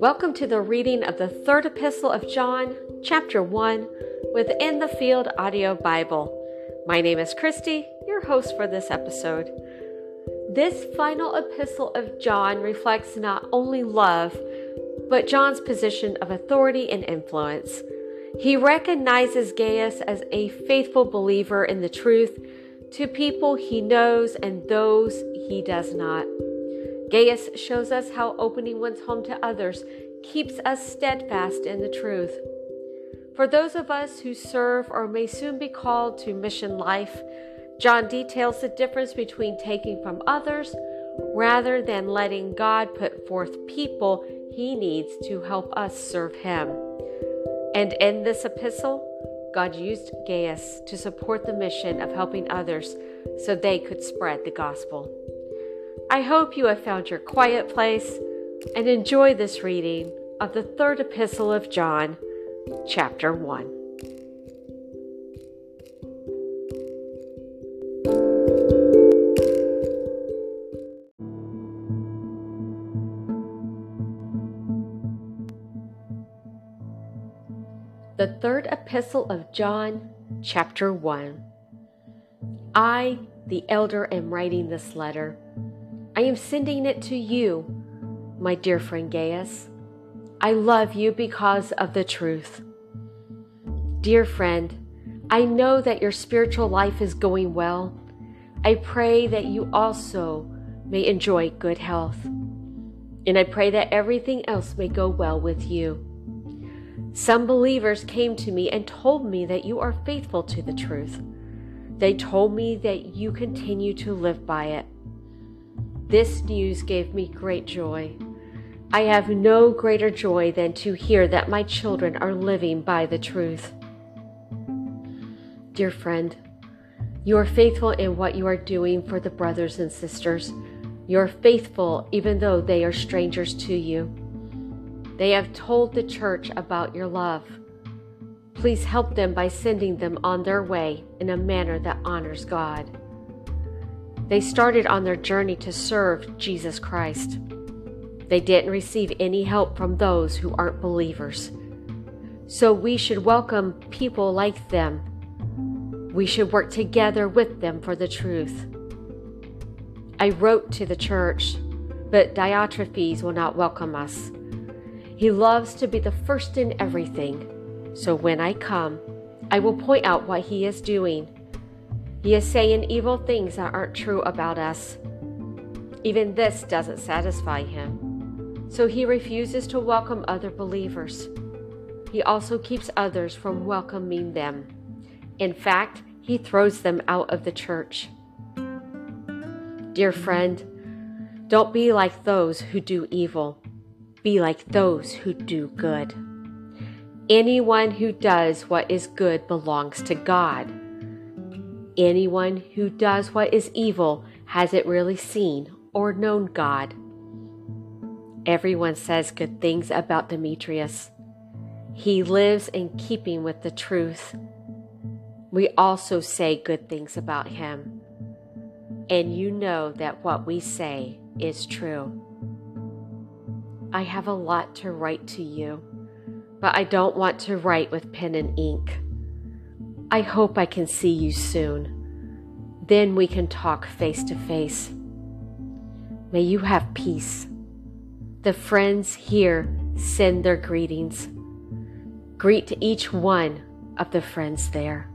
Welcome to the reading of the third epistle of John, chapter 1, within the Field Audio Bible. My name is Christy, your host for this episode. This final epistle of John reflects not only love, but John's position of authority and influence. He recognizes Gaius as a faithful believer in the truth to people he knows and those he does not. Gaius shows us how opening one's home to others keeps us steadfast in the truth. For those of us who serve or may soon be called to mission life, John details the difference between taking from others rather than letting God put forth people he needs to help us serve him. And in this epistle, God used Gaius to support the mission of helping others so they could spread the gospel. I hope you have found your quiet place and enjoy this reading of the third epistle of John, chapter 1. The third epistle of John, chapter 1. I, the elder, am writing this letter I am sending it to you, my dear friend Gaius. I love you because of the truth. Dear friend, I know that your spiritual life is going well. I pray that you also may enjoy good health. And I pray that everything else may go well with you. Some believers came to me and told me that you are faithful to the truth. They told me that you continue to live by it. This news gave me great joy. I have no greater joy than to hear that my children are living by the truth. Dear friend, you are faithful in what you are doing for the brothers and sisters. You are faithful even though they are strangers to you. They have told the church about your love. Please help them by sending them on their way in a manner that honors God. They started on their journey to serve Jesus Christ. They didn't receive any help from those who aren't believers. So we should welcome people like them. We should work together with them for the truth. I wrote to the church, but Diotrephes will not welcome us. He loves to be the first in everything. So when I come, I will point out what he is doing he is saying evil things that aren't true about us. Even this doesn't satisfy him. So he refuses to welcome other believers. He also keeps others from welcoming them. In fact, he throws them out of the church. Dear friend, don't be like those who do evil. Be like those who do good. Anyone who does what is good belongs to God. Anyone who does what is evil hasn't really seen or known God. Everyone says good things about Demetrius. He lives in keeping with the truth. We also say good things about him. And you know that what we say is true. I have a lot to write to you, but I don't want to write with pen and ink. I hope I can see you soon. Then we can talk face to face. May you have peace. The friends here send their greetings. Greet each one of the friends there.